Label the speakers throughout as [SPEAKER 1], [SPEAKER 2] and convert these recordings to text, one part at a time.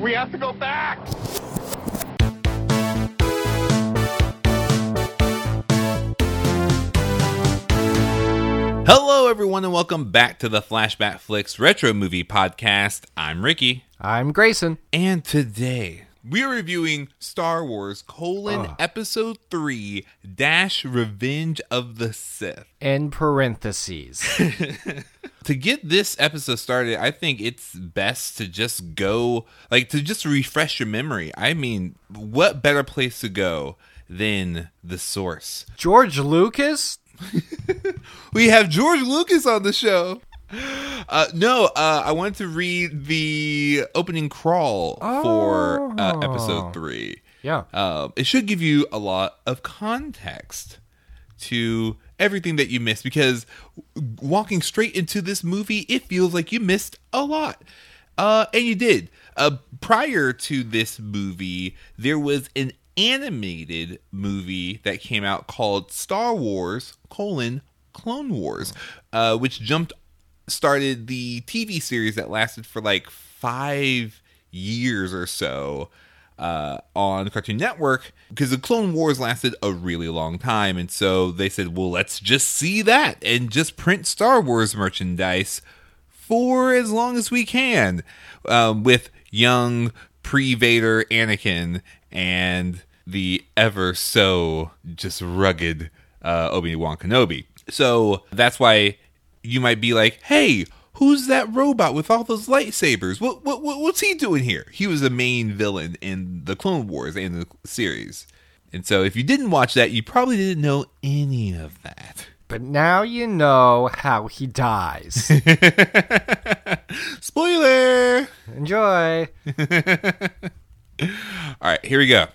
[SPEAKER 1] We have to go back!
[SPEAKER 2] Hello, everyone, and welcome back to the Flashback Flicks Retro Movie Podcast. I'm Ricky,
[SPEAKER 3] I'm Grayson.
[SPEAKER 2] and today we are reviewing Star Wars: colon ah. Episode Three Dash Revenge of the Sith.
[SPEAKER 3] In parentheses.
[SPEAKER 2] To get this episode started, I think it's best to just go, like, to just refresh your memory. I mean, what better place to go than the source?
[SPEAKER 3] George Lucas?
[SPEAKER 2] We have George Lucas on the show. Uh, no, uh, I wanted to read the opening crawl for uh,
[SPEAKER 3] Oh.
[SPEAKER 2] episode three.
[SPEAKER 3] Yeah.
[SPEAKER 2] Um, it should give you a lot of context to everything that you missed because walking straight into this movie, it feels like you missed a lot. Uh, and you did. Uh, prior to this movie, there was an animated movie that came out called Star Wars: colon Clone Wars, uh, which jumped started the TV series that lasted for like five years or so uh, on Cartoon Network because the Clone Wars lasted a really long time. And so they said, well, let's just see that and just print Star Wars merchandise for as long as we can um, with young pre Vader Anakin and the ever so just rugged uh, Obi Wan Kenobi. So that's why you might be like, hey, who's that robot with all those lightsabers? What, what, what what's he doing here? He was the main villain in the Clone Wars and the series. And so if you didn't watch that, you probably didn't know any of that.
[SPEAKER 3] But now you know how he dies.
[SPEAKER 2] Spoiler!
[SPEAKER 3] Enjoy.
[SPEAKER 2] All right, here we go.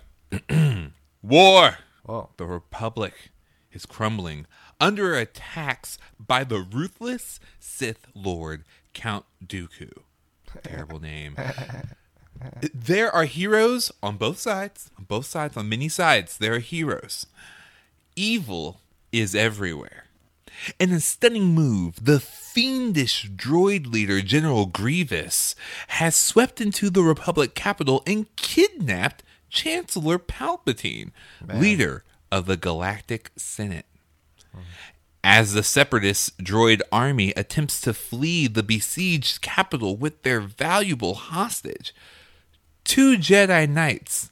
[SPEAKER 2] War.
[SPEAKER 3] Whoa.
[SPEAKER 2] The Republic is crumbling under attacks by the ruthless Sith Lord Count Dooku. Terrible name. there are heroes on both sides. On both sides, on many sides, there are heroes. Evil is everywhere. In a stunning move, the fiendish droid leader General Grievous has swept into the Republic capital and kidnapped Chancellor Palpatine, leader of the Galactic Senate. As the separatist droid army attempts to flee the besieged capital with their valuable hostage, two Jedi Knights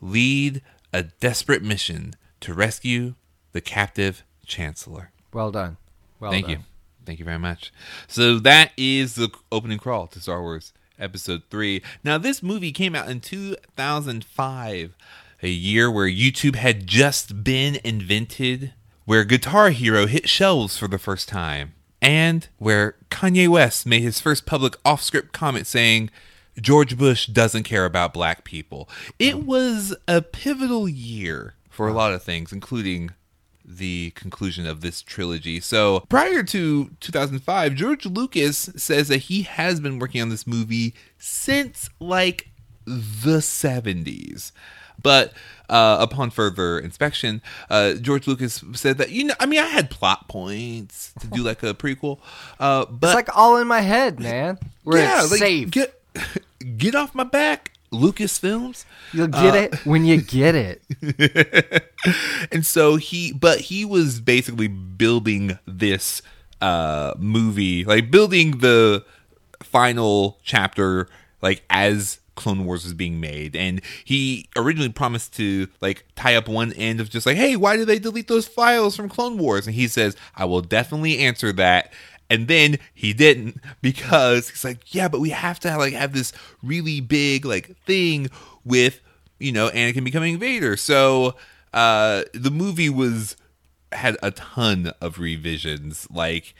[SPEAKER 2] lead a desperate mission to rescue the captive Chancellor.
[SPEAKER 3] Well done. Well done.
[SPEAKER 2] Thank
[SPEAKER 3] done.
[SPEAKER 2] you. Thank you very much. So that is the opening crawl to Star Wars Episode 3. Now, this movie came out in 2005, a year where YouTube had just been invented, where Guitar Hero hit shelves for the first time, and where Kanye West made his first public off script comment saying, George Bush doesn't care about black people. It was a pivotal year for a lot of things, including the conclusion of this trilogy. So, prior to 2005, George Lucas says that he has been working on this movie since like the 70s. But uh, upon further inspection, uh, George Lucas said that, you know, I mean, I had plot points to do like a prequel, uh, but
[SPEAKER 3] It's like all in my head, man. Where it's
[SPEAKER 2] like,
[SPEAKER 3] safe.
[SPEAKER 2] Get, get off my back, Lucasfilms.
[SPEAKER 3] You'll get
[SPEAKER 2] uh,
[SPEAKER 3] it when you get it.
[SPEAKER 2] and so he but he was basically building this uh movie like building the final chapter like as clone wars was being made and he originally promised to like tie up one end of just like hey why did they delete those files from clone wars? And he says i will definitely answer that. And then he didn't because he's like yeah but we have to like have this really big like thing with you know anakin becoming vader. So uh the movie was had a ton of revisions. Like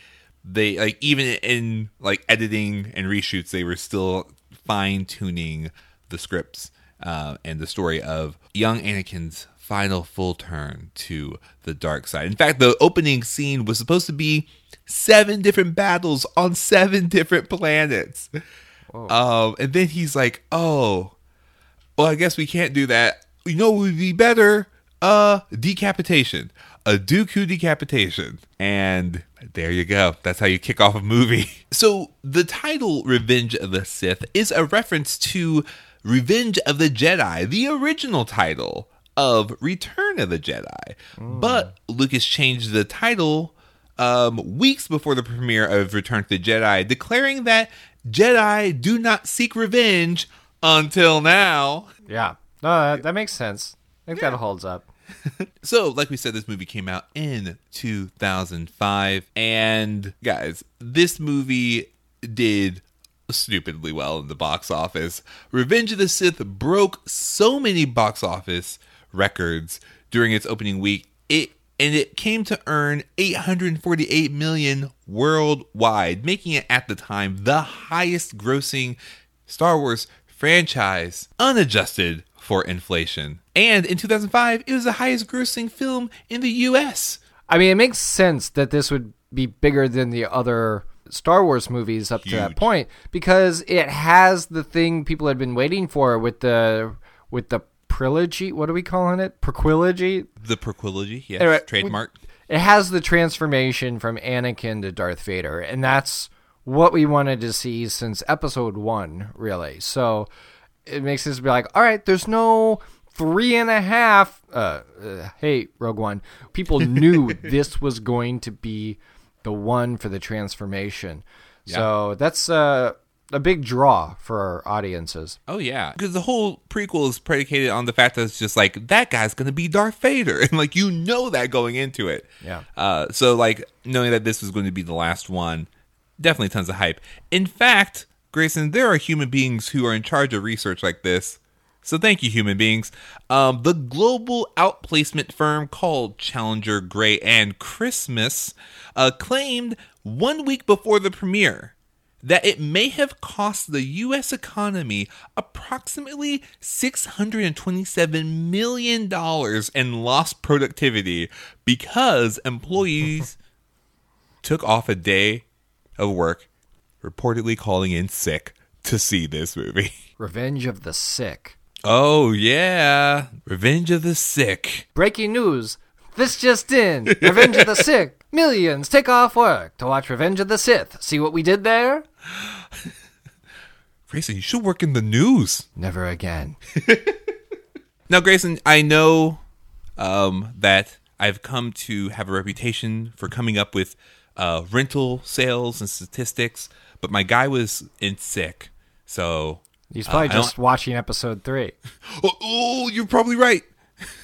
[SPEAKER 2] they like even in like editing and reshoots they were still fine tuning the scripts uh, and the story of young anakin's final full turn to the dark side in fact the opening scene was supposed to be seven different battles on seven different planets um and then he's like oh well, I guess we can't do that. You know what would be better? Uh, decapitation. A Dooku decapitation. And there you go. That's how you kick off a movie. So the title Revenge of the Sith is a reference to Revenge of the Jedi, the original title of Return of the Jedi. But Lucas changed the title um, weeks before the premiere of Return to the Jedi, declaring that Jedi do not seek revenge until now.
[SPEAKER 3] Yeah. No, that, that makes sense. I think that holds up.
[SPEAKER 2] So, like we said, this movie came out in 2005. And guys, this movie did stupidly well in the box office. Revenge of the Sith broke so many box office records during its opening week. It and it came to earn 848 million worldwide, making it at the time the highest grossing Star Wars franchise unadjusted for inflation. And in 2005, it was the highest grossing film in the US.
[SPEAKER 3] I mean, it makes sense that this would be bigger than the other Star Wars movies up to that point because it has the thing people had been waiting for with the with the trilogy. What are we calling it? Prequilogy.
[SPEAKER 2] The prequilogy, yes,
[SPEAKER 3] Anyway,
[SPEAKER 2] trademark.
[SPEAKER 3] It has the transformation from Anakin to Darth Vader, and that's what we wanted to see since Episode One, really. So it makes us be like, all right, there's no three and a half. Uh, uh, hey, Rogue One. People knew this was going to be the one for the transformation. So that's uh, a big draw for our audiences.
[SPEAKER 2] Oh yeah, because the whole prequel is predicated on the fact that it's just like that guy's gonna be Darth Vader, and like you know that going into it.
[SPEAKER 3] Yeah.
[SPEAKER 2] Uh, so like knowing that this was going to be the last one, definitely tons of hype. In fact, Grayson, there are human beings who are in charge of research like this. So thank you, human beings. Um, the global outplacement firm called Challenger Gray and Christmas uh, claimed one week before the premiere that it may have cost the U.S. economy approximately $627 million in lost productivity because employees took off a day of work, reportedly calling in sick to see this movie.
[SPEAKER 3] Revenge of the Sick.
[SPEAKER 2] Oh, yeah. Revenge of the Sick.
[SPEAKER 3] Breaking news. This just in. Revenge of the Sick. Millions take off work to watch Revenge of the Sith. See what we did there?
[SPEAKER 2] Grayson, you should work in the news.
[SPEAKER 3] Never again.
[SPEAKER 2] Now, Grayson, I know um, that I've come to have a reputation for coming up with uh, rental sales and statistics, but my guy was in sick. So,
[SPEAKER 3] He's probably
[SPEAKER 2] I don't-
[SPEAKER 3] just watching episode three.
[SPEAKER 2] oh, oh, you're probably right.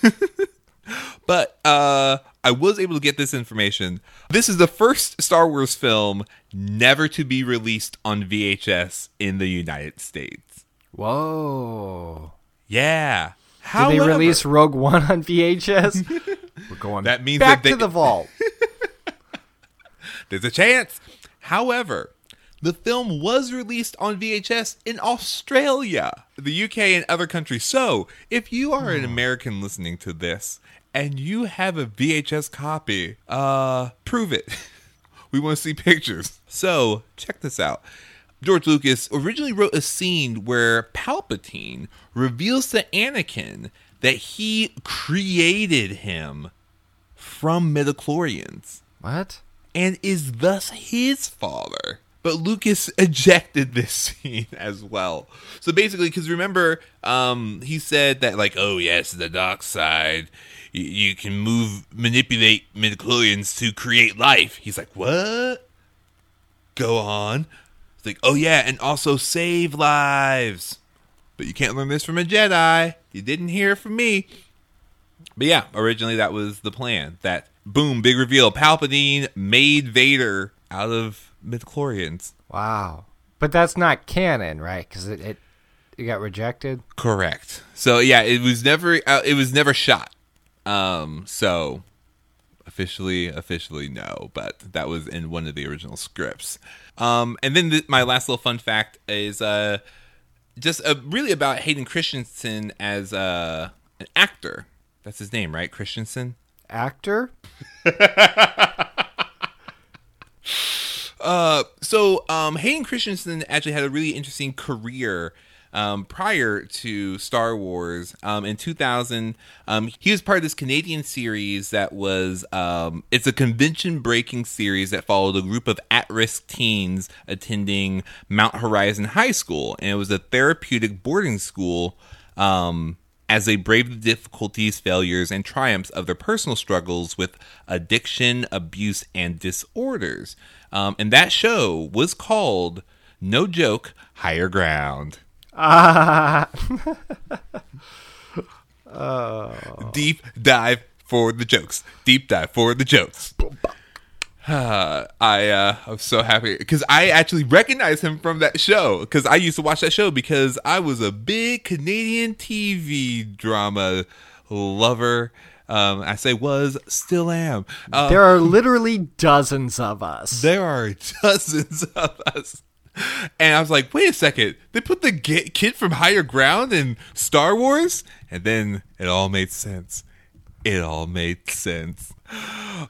[SPEAKER 2] but uh, I was able to get this information. This is the first Star Wars film never to be released on VHS in the United States.
[SPEAKER 3] Whoa.
[SPEAKER 2] Yeah.
[SPEAKER 3] Did they release Rogue One on VHS? We're going
[SPEAKER 2] That means
[SPEAKER 3] back
[SPEAKER 2] that they-
[SPEAKER 3] to the vault.
[SPEAKER 2] There's a chance. However, the film was released on VHS in Australia, the UK, and other countries. So, if you are an American listening to this and you have a VHS copy, uh, prove it. we want to see pictures. So, check this out. George Lucas originally wrote a scene where Palpatine reveals to Anakin that he created him from midichlorians
[SPEAKER 3] What?
[SPEAKER 2] and is thus his father. But Lucas ejected this scene as well. So basically, because remember, um, he said that like, oh yes, the dark side, you, you can move, manipulate midichlorians to create life. He's like, what? Go on. It's like, oh yeah, and also save lives. But you can't learn this from a Jedi. You didn't hear from me. But yeah, originally that was the plan. That boom, big reveal. Palpatine made Vader out of midichlorians.
[SPEAKER 3] Wow. But that's not canon, right? Because it, it it got rejected.
[SPEAKER 2] Correct. So yeah, it was never uh, it was never shot. Um, so officially, officially no, but that was in one of the original scripts. Um, and then th- my last little fun fact is uh, just uh, really about Hayden Christensen as uh, an actor. That's his name, right? Christensen.
[SPEAKER 3] Actor?
[SPEAKER 2] Uh, so um, Hayden Christensen actually had a really interesting career um, prior to Star Wars. Um, in 2000, um, he was part of this Canadian series that was um, it's a convention breaking series that followed a group of at risk teens attending Mount Horizon High School, and it was a therapeutic boarding school. Um, as they brave the difficulties, failures, and triumphs of their personal struggles with addiction, abuse, and disorders. Um, and that show was called, no joke, Higher Ground.
[SPEAKER 3] Ah,
[SPEAKER 2] Deep dive for the jokes. Deep dive for the jokes. Uh, I uh, I'm so happy because I actually recognize him from that show because I used to watch that show because I was a big Canadian TV drama lover. Um, I say was, still am. Uh,
[SPEAKER 3] there are literally dozens of us.
[SPEAKER 2] there are dozens of us. And I was like, wait a second. They put the kid from Higher Ground in Star Wars? And then it all made sense. It all made sense.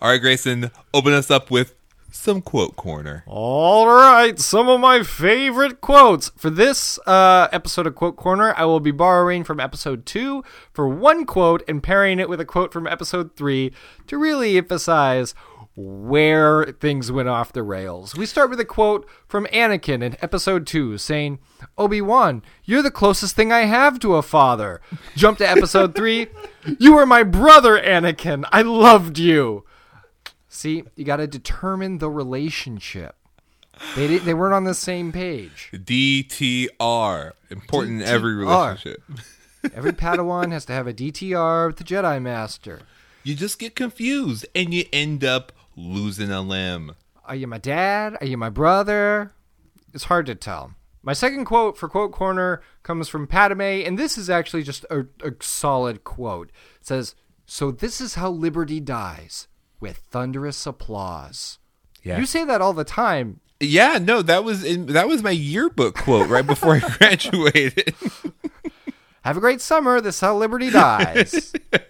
[SPEAKER 2] All right, Grayson, open us up with some quote corner.
[SPEAKER 3] All right, some of my favorite quotes. For this uh, episode of Quote Corner, I will be borrowing from episode 2 for one quote and pairing it with a quote from episode 3 to really emphasize where things went off the rails. We start with a quote from Anakin in episode 2 saying, Obi Wan, you're the closest thing I have to a father. Jump to episode 3, you were my brother, Anakin. I loved you. See, you got to determine the relationship. They did, they weren't on the same page.
[SPEAKER 2] DTR. Important in every relationship.
[SPEAKER 3] Every Padawan has to have a DTR with the Jedi Master.
[SPEAKER 2] You just get confused and you end up losing a limb.
[SPEAKER 3] Are you my dad? Are you my brother? It's hard to tell. My second quote for Quote Corner comes from Padme, and this is actually just a, a solid quote. It says, So this is how liberty dies with thunderous applause.
[SPEAKER 2] Yeah.
[SPEAKER 3] You say that all the time.
[SPEAKER 2] Yeah, no, that was in, that was my yearbook quote right before I graduated.
[SPEAKER 3] Have a great summer. This is how liberty dies.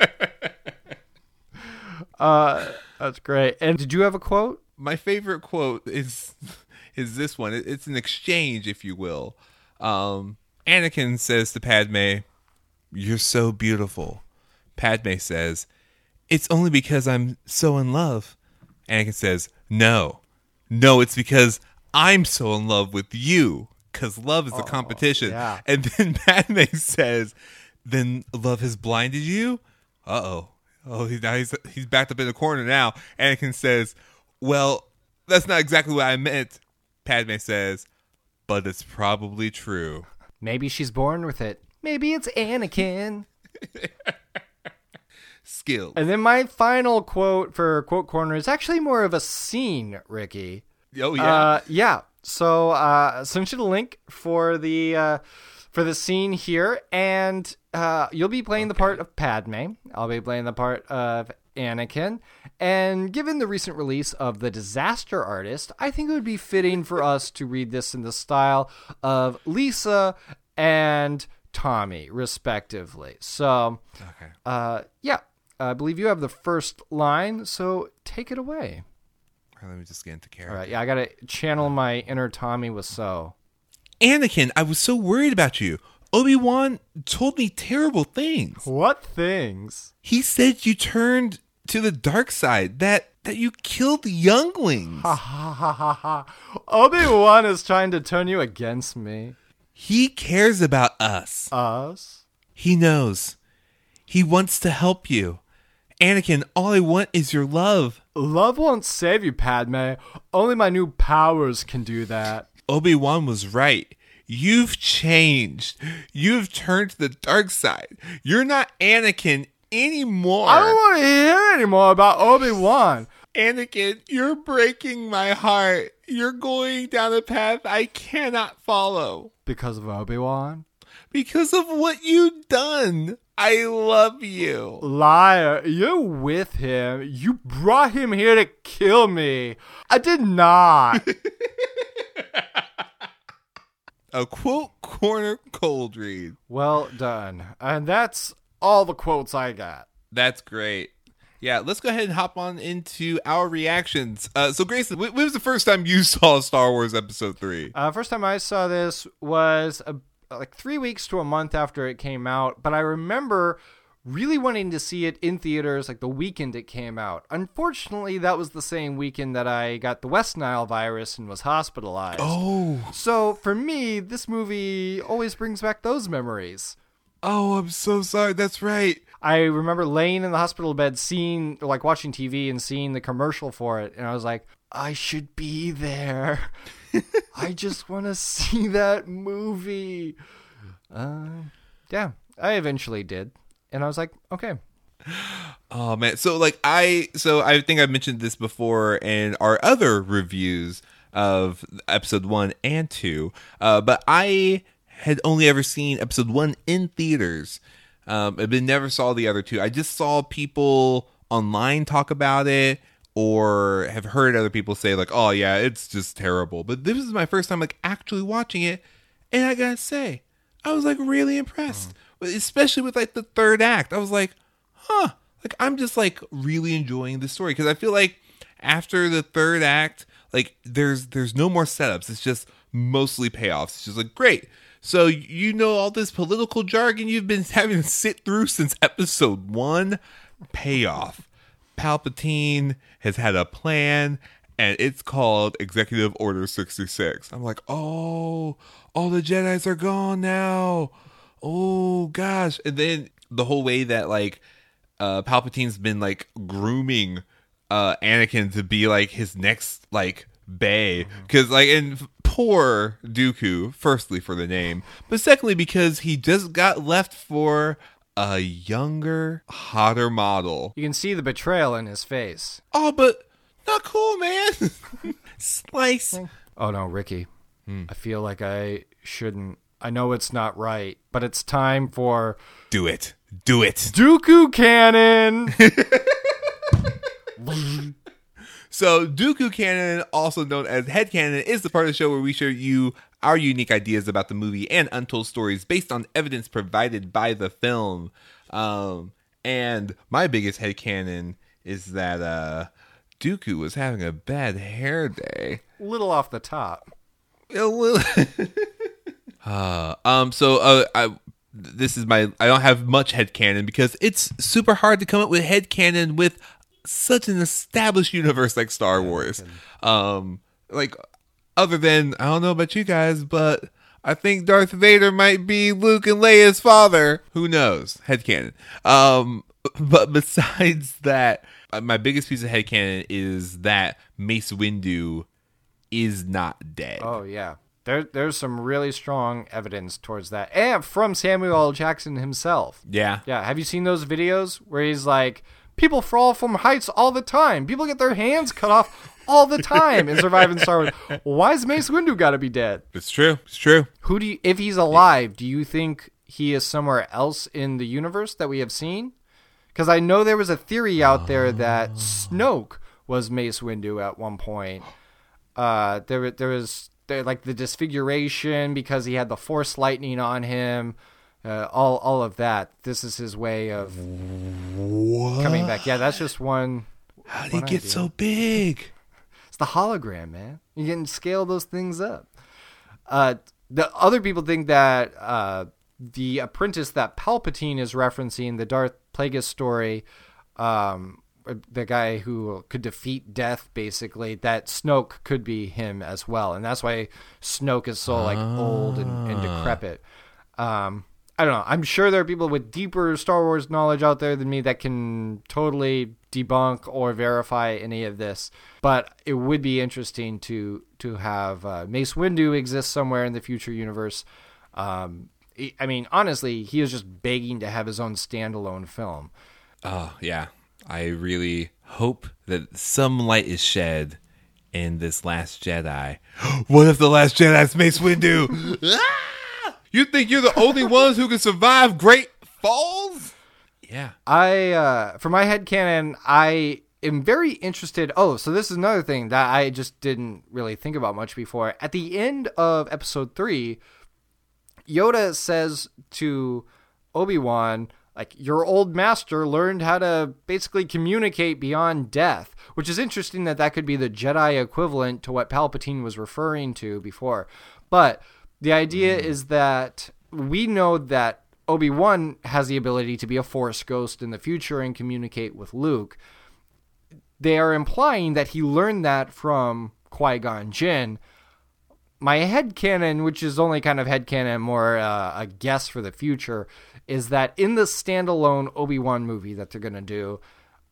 [SPEAKER 3] uh, that's great. And did you have a quote?
[SPEAKER 2] my favorite quote is is this one. It's an exchange, if you will. Um, Anakin says to Padme, "You're so beautiful." Padme says, "It's only because I'm so in love." Anakin says, "No, no, it's because I'm so in love with you. Because love is the competition."
[SPEAKER 3] yeah.
[SPEAKER 2] And then Padme says, "Then love has blinded you." Uh oh. Oh, he, now he's he's backed up in the corner now. Anakin says, "Well, that's not exactly what I meant." Padme says, "But it's probably true."
[SPEAKER 3] Maybe she's born with it. Maybe it's Anakin.
[SPEAKER 2] Skill.
[SPEAKER 3] And then my final quote for Quote Corner is actually more of a scene, Ricky.
[SPEAKER 2] Oh yeah.
[SPEAKER 3] Uh, yeah. So uh, send you the link for the uh, for the scene here, and uh, you'll be playing the part of Padme. I'll be playing the part of Anakin. And given the recent release of The Disaster Artist, I think it would be fitting for us to read this in the style of Lisa and Tommy, respectively. So,
[SPEAKER 2] okay.
[SPEAKER 3] uh, yeah, I believe you have the first line, so take it away.
[SPEAKER 2] All right, let me just get into character.
[SPEAKER 3] All right, yeah, I gotta channel my inner Tommy Wiseau.
[SPEAKER 2] Anakin, I was so worried about you. Obi Wan told me terrible things.
[SPEAKER 3] What things?
[SPEAKER 2] He said you turned to the dark side. That that you killed younglings.
[SPEAKER 3] Ha ha ha ha ha. Obi Wan is trying to turn you against me.
[SPEAKER 2] he cares about us.
[SPEAKER 3] Us?
[SPEAKER 2] He knows. He wants to help you. Anakin, all I want is your love.
[SPEAKER 3] Love won't save you, Padme. Only my new powers can do that.
[SPEAKER 2] Obi Wan was right. You've changed. You've turned to the dark side. You're not Anakin anymore.
[SPEAKER 3] I don't want to hear anymore about Obi Wan.
[SPEAKER 2] Anakin, you're breaking my heart. You're going down a path I cannot follow
[SPEAKER 3] Because of Obi Wan?
[SPEAKER 2] because of what you've done. I love you.
[SPEAKER 3] Liar, you're with him. You brought him here to kill me. I did not.
[SPEAKER 2] A quote corner cold read.
[SPEAKER 3] well done. And that's all the quotes I got.
[SPEAKER 2] That's great. Yeah, let's go ahead and hop on into our reactions. Uh, so, Grayson, when when was the first time you saw Star Wars Episode 3?
[SPEAKER 3] Uh, first time I saw this was a, like three weeks to a month after it came out, but I remember really wanting to see it in theaters like the weekend it came out. Unfortunately, that was the same weekend that I got the West Nile virus and was hospitalized.
[SPEAKER 2] Oh,
[SPEAKER 3] So for me, this movie always brings back those memories.
[SPEAKER 2] oh, I'm so sorry. That's right.
[SPEAKER 3] I remember laying in the hospital bed, seeing, like, watching TV and seeing the commercial for it, and I was like, I should be there. I just want to see that movie. Uh, yeah, I eventually did, and I was like, okay.
[SPEAKER 2] Oh man, so like I so I think I mentioned this before in our other reviews of episode one and two, uh, but I had only ever seen episode one in theaters. Um, but never saw the other two. I just saw people online talk about it or have heard other people say like, "Oh yeah, it's just terrible." But this is my first time like actually watching it, and I gotta say, I was like really impressed, especially with like the third act. I was like, huh. Like i'm just like really enjoying the story. Because i feel like after the third act like there's there's no more setups. It's just mostly payoffs. It's just like great. So you know all this political jargon you've been having to sit through since episode one? Payoff. Palpatine has had a plan and it's called executive order 66 i'm like oh all the jedis are gone now. Oh gosh. And then the whole way that like uh palpatine's been like grooming uh anakin to be like his next like bay because like and poor dooku firstly for the name but secondly because he just got left for a younger hotter model.
[SPEAKER 3] You can see the betrayal in his face.
[SPEAKER 2] oh but not cool man. Slice.
[SPEAKER 3] Oh no, Ricky. I feel like I shouldn't. I know it's not right, but it's time for
[SPEAKER 2] do it do it
[SPEAKER 3] Dooku Cannon.
[SPEAKER 2] So, Dooku Cannon, also known as Head Cannon, is the part of the show where we share you our unique ideas about the movie and untold stories based on evidence provided by the film. Um, and my biggest head canon is that uh, Dooku was having a bad hair day.
[SPEAKER 3] Little off the top.
[SPEAKER 2] Uh, um. So, uh, I this is my I don't have much head canon because it's super hard to come up with head canon with such an established universe like Star Wars. Um, like other than I don't know about you guys, but I think Darth Vader might be Luke and Leia's father. Who knows? Head canon. Um, but besides that, uh, my biggest piece of head canon is that Mace Windu is not dead.
[SPEAKER 3] Oh yeah. There, there's some really strong evidence towards that, and from Samuel L. Jackson himself.
[SPEAKER 2] Yeah.
[SPEAKER 3] Yeah, have you seen those videos where he's like, people fall from heights all the time. People get their hands cut off all the time in surviving Star Wars. Why's Mace Windu got to be dead?
[SPEAKER 2] It's true. It's true.
[SPEAKER 3] Who do you, if he's alive? Do you think he is somewhere else in the universe that we have seen? Because I know there was a theory out there that oh. Snoke was Mace Windu at one point. Uh, there, there was there, like the disfiguration because he had the Force lightning on him. Uh, all, all of that. This is his way of coming back. Yeah, that's just one.
[SPEAKER 2] How did he get
[SPEAKER 3] idea.
[SPEAKER 2] so big?
[SPEAKER 3] It's the hologram, man. You can scale those things up. Uh, the other people think that uh, the apprentice that Palpatine is referencing, the Darth Plagueis story, um, the guy who could defeat death, basically, that Snoke could be him as well, and that's why Snoke is so like old and, and decrepit. Um, I don't know. I'm sure there are people with deeper Star Wars knowledge out there than me that can totally debunk or verify any of this. But it would be interesting to to have uh, Mace Windu exist somewhere in the future universe. Um, I mean, honestly, he is just begging to have his own standalone film.
[SPEAKER 2] Oh, yeah. I really hope that some light is shed in this Last Jedi. what if the Last Jedi's Mace Windu? Ah! You think you're the only ones who can survive Great Falls? Yeah.
[SPEAKER 3] I uh for my head canon, I am very interested. Oh, so this is another thing that I just didn't really think about much before. At the end of episode 3, Yoda says to Obi-Wan like your old master learned how to basically communicate beyond death, which is interesting that that could be the Jedi equivalent to what Palpatine was referring to before. But the idea mm. is that we know that Obi Wan has the ability to be a Force ghost in the future and communicate with Luke. They are implying that he learned that from Qui Gon Jinn. My head canon, which is only kind of head canon, more uh, a guess for the future, is that in the standalone Obi Wan movie that they're going to do,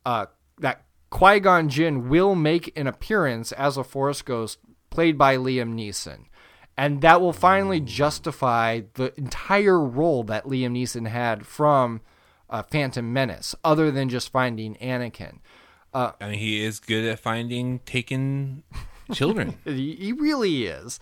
[SPEAKER 3] uh, that Qui Gon Jinn will make an appearance as a Force ghost played by Liam Neeson. And that will finally justify the entire role that Liam Neeson had from uh, Phantom Menace, other than just finding Anakin.
[SPEAKER 2] I mean, he is good at finding taken children.
[SPEAKER 3] He really is.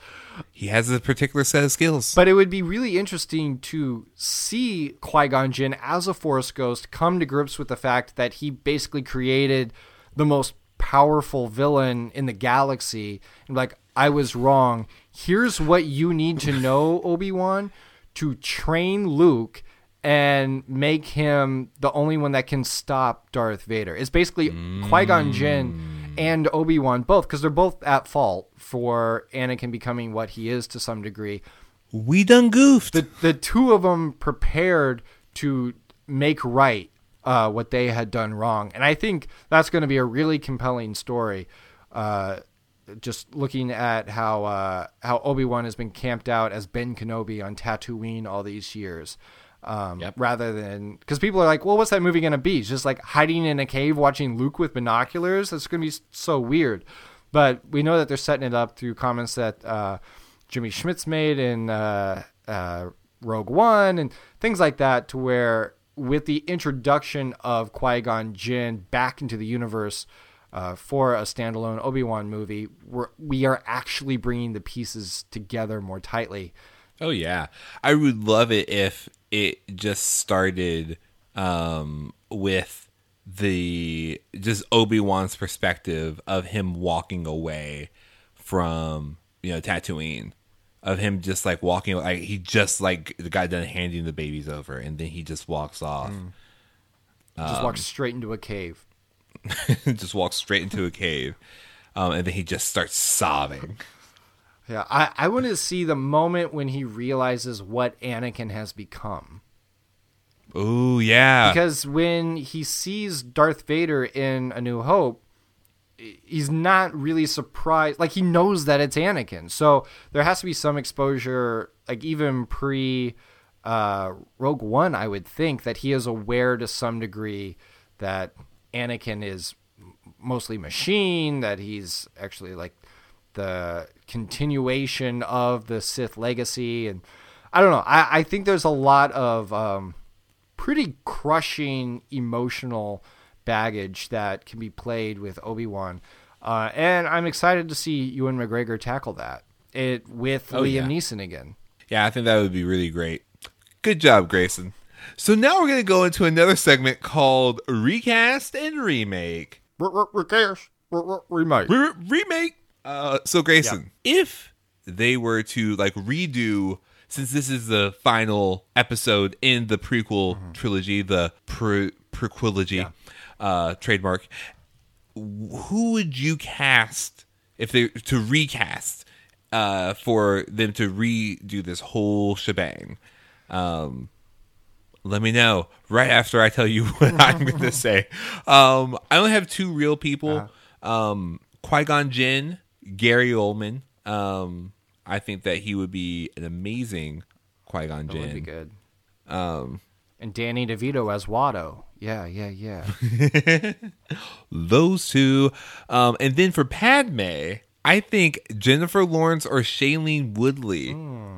[SPEAKER 2] he has a particular set of skills.
[SPEAKER 3] But it would be really interesting to see Qui Gon Jinn as a Force ghost come to grips with the fact that he basically created the most powerful villain in the galaxy. And like, I was wrong. Here's what you need to know, Obi Wan, to train Luke and make him the only one that can stop Darth Vader. It's basically Qui Gon Jinn mm. And Obi Wan both, because they're both at fault for Anakin becoming what he is to some degree
[SPEAKER 2] we done goofed.
[SPEAKER 3] the the two of them prepared to make right uh, what they had done wrong, and I think that's going to be a really compelling story. Uh, just looking at how uh, how Obi Wan has been camped out as Ben Kenobi on Tatooine all these years. Um,
[SPEAKER 2] Yep.
[SPEAKER 3] Rather than because people are like, well, what's that movie going to be? It's just like hiding in a cave watching Luke with binoculars. That's going to be so weird. But we know that they're setting it up through comments that uh, Jimmy Smits made in uh, uh, Rogue One and things like that, to where with the introduction of Qui Gon Jinn back into the universe uh, for a standalone Obi Wan movie, we're, we are actually bringing the pieces together more tightly.
[SPEAKER 2] Oh yeah, I would love it if it just started um, with the just Obi Wan's perspective of him walking away from you know Tatooine, of him just like walking like he just like the guy done handing the babies over, and then he just walks off,
[SPEAKER 3] Just walks straight into a cave.
[SPEAKER 2] just walks straight into a cave, um, and then he just starts sobbing.
[SPEAKER 3] Yeah, I, I want to see the moment when he realizes what Anakin has become.
[SPEAKER 2] Ooh yeah,
[SPEAKER 3] Because when he sees Darth Vader in A New Hope, he's not really surprised. Like, he knows that it's Anakin. So there has to be some exposure, like, even pre uh, Rogue One, I would think, that he is aware to some degree that Anakin is mostly machine, that he's actually like the continuation of the Sith legacy. And I don't know. I, I think there's a lot of um, pretty crushing emotional baggage that can be played with Obi Wan. Uh, and I'm excited to see Ewan McGregor tackle that it with
[SPEAKER 2] Oh,
[SPEAKER 3] Liam
[SPEAKER 2] yeah.
[SPEAKER 3] Neeson again.
[SPEAKER 2] Yeah, I think that would be really great. Good job, Grayson. So now we're going to go into another segment called Recast and Remake.
[SPEAKER 3] Recast.
[SPEAKER 2] Remake. Remake. Uh, so Grayson, if they were to like redo, since this is the final episode in the prequel trilogy, the pre- prequelogy uh, trademark, who would you cast if they to recast uh, for them to redo this whole shebang? Um, let me know right after I tell you what I'm going to say. Um, I only have two real people: um, Qui Gon Jinn, Gary Oldman. Um, I think that he would be an amazing Qui Gon
[SPEAKER 3] That would be
[SPEAKER 2] Jinn.
[SPEAKER 3] good.
[SPEAKER 2] Um,
[SPEAKER 3] And Danny DeVito as Watto. Yeah, yeah, yeah.
[SPEAKER 2] those two, um, and then for Padme, I think Jennifer Lawrence or Shailene Woodley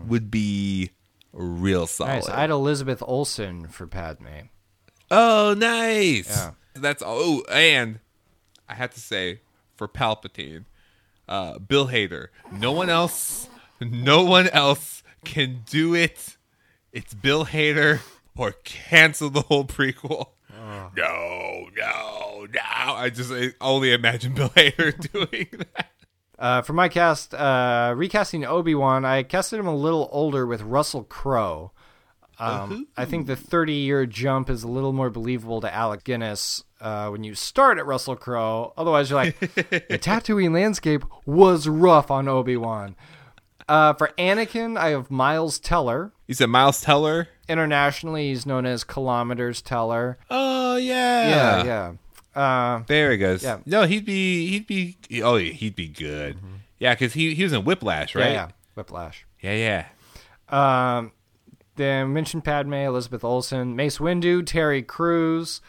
[SPEAKER 2] would be real solid.
[SPEAKER 3] nice. I had Elizabeth Olsen for Padme.
[SPEAKER 2] Oh, nice.
[SPEAKER 3] Yeah.
[SPEAKER 2] That's oh, and I have to say for Palpatine, uh, Bill Hader. No one else, no one else can do it. It's Bill Hader or cancel the whole prequel. No, no, no. I just I only imagine Bill Hader doing that.
[SPEAKER 3] Uh, for my cast, uh, recasting Obi Wan, I casted him a little older with Russell Crowe. Um, I think the 30 year jump is a little more believable to Alec Guinness uh, when you start at Russell Crowe. Otherwise, you're like, the Tatooine landscape was rough on Obi Wan. Uh, for Anakin, I have Miles Teller.
[SPEAKER 2] You said Miles Teller.
[SPEAKER 3] Internationally, he's known as Kilometers Teller.
[SPEAKER 2] Oh yeah,
[SPEAKER 3] Yeah, yeah. Uh,
[SPEAKER 2] There he goes.
[SPEAKER 3] Yeah.
[SPEAKER 2] No, he'd be he'd be oh yeah, he'd be good. Yeah, because he he was in Whiplash, right?
[SPEAKER 3] Mm-hmm. yeah, yeah. Whiplash.
[SPEAKER 2] yeah, yeah.
[SPEAKER 3] Um, then mentioned Padme, Elizabeth Olsen, Mace Windu, Terry Crews,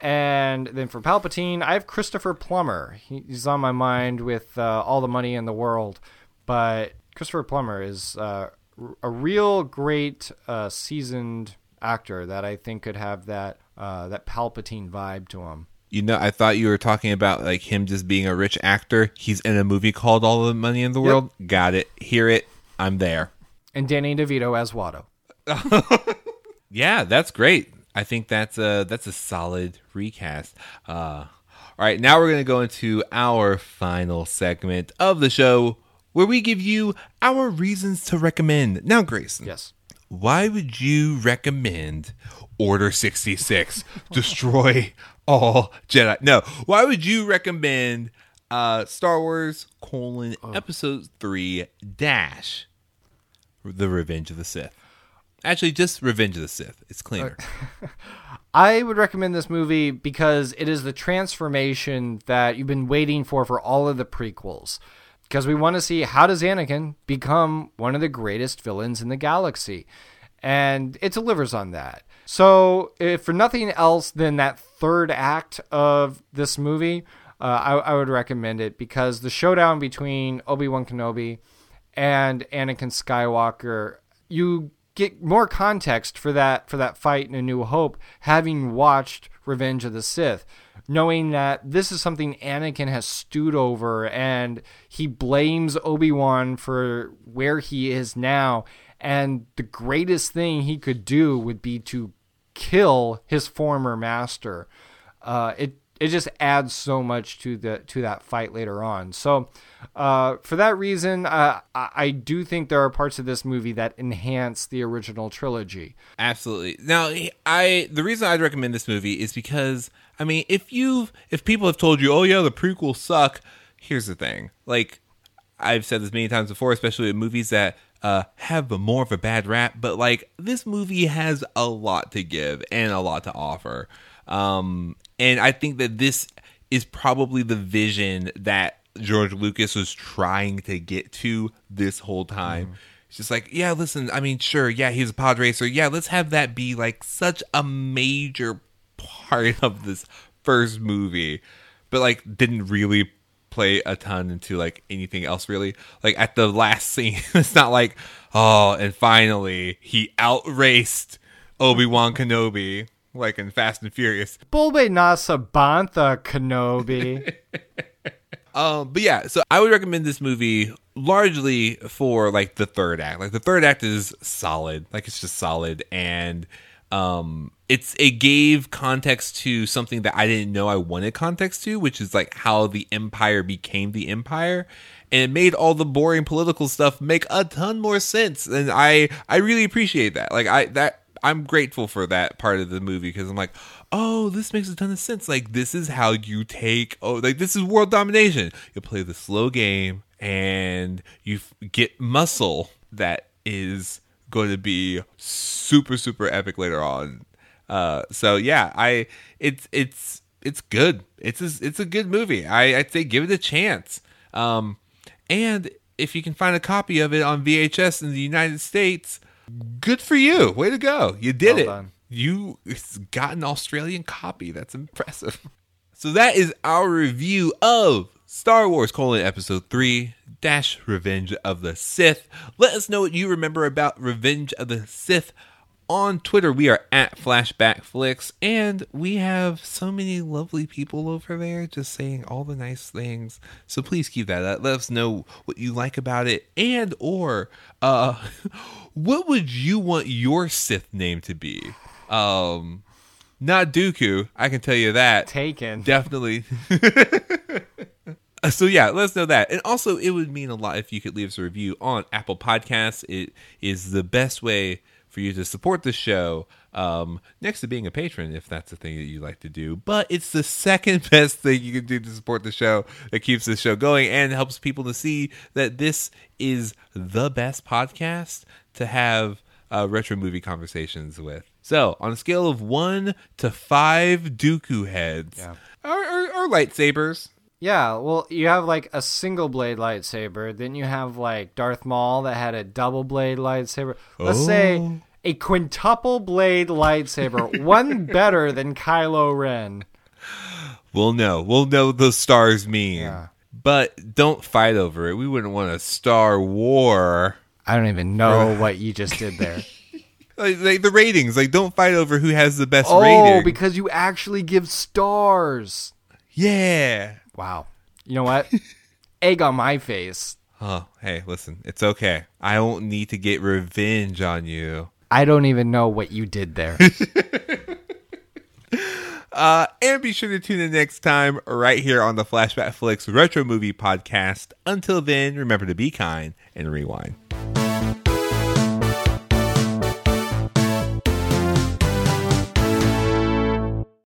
[SPEAKER 3] and then for Palpatine, I have Christopher Plummer. He's on my mind with uh, all the money in the world, but Christopher Plummer is uh, a real great uh, seasoned actor that I think could have that uh, that Palpatine vibe to him.
[SPEAKER 2] You know, I thought you were talking about like him just being a rich actor. He's in a movie called All the Money in the World. Got it. Hear it. I'm there.
[SPEAKER 3] And Danny DeVito as Watto.
[SPEAKER 2] Yeah, that's great. I think that's a that's a solid recast. Uh, all right, now we're gonna go into our final segment of the show, where we give you our reasons to recommend. Now, Grayson,
[SPEAKER 3] Yes.
[SPEAKER 2] why would you recommend Order 66 destroy all Jedi? No, why would you recommend uh Star Wars colon episode 3 dash The Revenge of the Sith? Actually, just Revenge of the Sith. It's cleaner.
[SPEAKER 3] I would recommend this movie because it is the transformation that you've been waiting for for all of the prequels. Because we want to see how does Anakin become one of the greatest villains in the galaxy, and it delivers on that. So, if for nothing else than that third act of this movie, uh, I, I would recommend it because the showdown between Obi Wan Kenobi and Anakin Skywalker, you get more context for that for that fight in A New Hope, having watched Revenge of the Sith, knowing that this is something Anakin has stewed over, and he blames Obi Wan for where he is now, and the greatest thing he could do would be to kill his former master. Uh, it it just adds so much to the to that fight later on. So, uh, for that reason, uh, I, do think there are parts of this movie that enhance the original trilogy.
[SPEAKER 2] Absolutely. Now, I the reason I'd recommend this movie is because I mean, if you've if people have told you, "Oh yeah, the prequels suck," here's the thing. Like I've said this many times before, especially with movies that uh, have more of a bad rap, but like this movie has a lot to give and a lot to offer. Um, and I think that this is probably the vision that George Lucas was trying to get to this whole time. Mm-hmm. It's just like, yeah, listen, I mean, sure, yeah, he's a pod racer. Yeah, let's have that be like such a major part of this first movie, but like didn't really play a ton into like anything else really. Like at the last scene, it's not like, oh, and finally he outraced Obi Wan Kenobi like in Fast and Furious.
[SPEAKER 3] Bulbe Nasa Bantha Kenobi.
[SPEAKER 2] Um, but yeah, so I would recommend this movie largely for like the third act. Like the third act is solid, like it's just solid, and um, it's it gave context to something that I didn't know I wanted context to, which is like how the empire became the empire, and it made all the boring political stuff make a ton more sense, and I I really appreciate that. Like I that I'm grateful for that part of the movie because I'm like, oh, this makes a ton of sense. Like this is how you take oh, like this is world domination. You play the slow game and you get muscle that is going to be super super epic later on. Uh, so yeah, I it's it's it's good. It's a, it's a good movie. I I'd say give it a chance. Um, and if you can find a copy of it on VHS in the United States, good for you. Way to go. You did
[SPEAKER 3] Well
[SPEAKER 2] it.
[SPEAKER 3] done.
[SPEAKER 2] You got an Australian copy. That's impressive. So that is our review of Star Wars colon episode 3 dash Revenge of the Sith. Let us know what you remember about Revenge of the Sith on Twitter. We are at Flashback Flicks, and we have so many lovely people over there just saying all the nice things. So please keep that up. Let us know what you like about it, and or uh, what would you want your Sith name to be? Um, not Dooku. I can tell you that.
[SPEAKER 3] Taken.
[SPEAKER 2] Definitely. so yeah, let us know that. And also it would mean a lot if you could leave us a review on Apple Podcasts. It is the best way for you to support the show. Um, next to being a patron, if that's the thing that you like to do, but it's the second best thing you can do to support the show that keeps the show going and helps people to see that this is the best podcast to have uh, retro movie conversations with. So, on a scale of one to five Dooku heads,
[SPEAKER 3] Yeah.
[SPEAKER 2] are, are, are lightsabers.
[SPEAKER 3] Yeah, well, you have like a single blade lightsaber. Then you have like Darth Maul that had a double blade lightsaber. Let's say
[SPEAKER 2] Oh.
[SPEAKER 3] a quintuple blade lightsaber, one better than Kylo Ren.
[SPEAKER 2] We'll know. We'll know what those stars mean.
[SPEAKER 3] Yeah.
[SPEAKER 2] But don't fight over it. We wouldn't want a star war.
[SPEAKER 3] I don't even know what you just did there.
[SPEAKER 2] Like, like the ratings. Like, don't fight over who has the best
[SPEAKER 3] oh,
[SPEAKER 2] rating.
[SPEAKER 3] because you actually give stars.
[SPEAKER 2] yeah.
[SPEAKER 3] Wow. You know what? Egg on my face.
[SPEAKER 2] Oh, hey, listen. It's okay. I won't need to get revenge on you.
[SPEAKER 3] I don't even know what you did there.
[SPEAKER 2] Uh, and be sure to tune in next time right here on the Flashback Flicks Retro Movie Podcast. Until then, remember to be kind and rewind.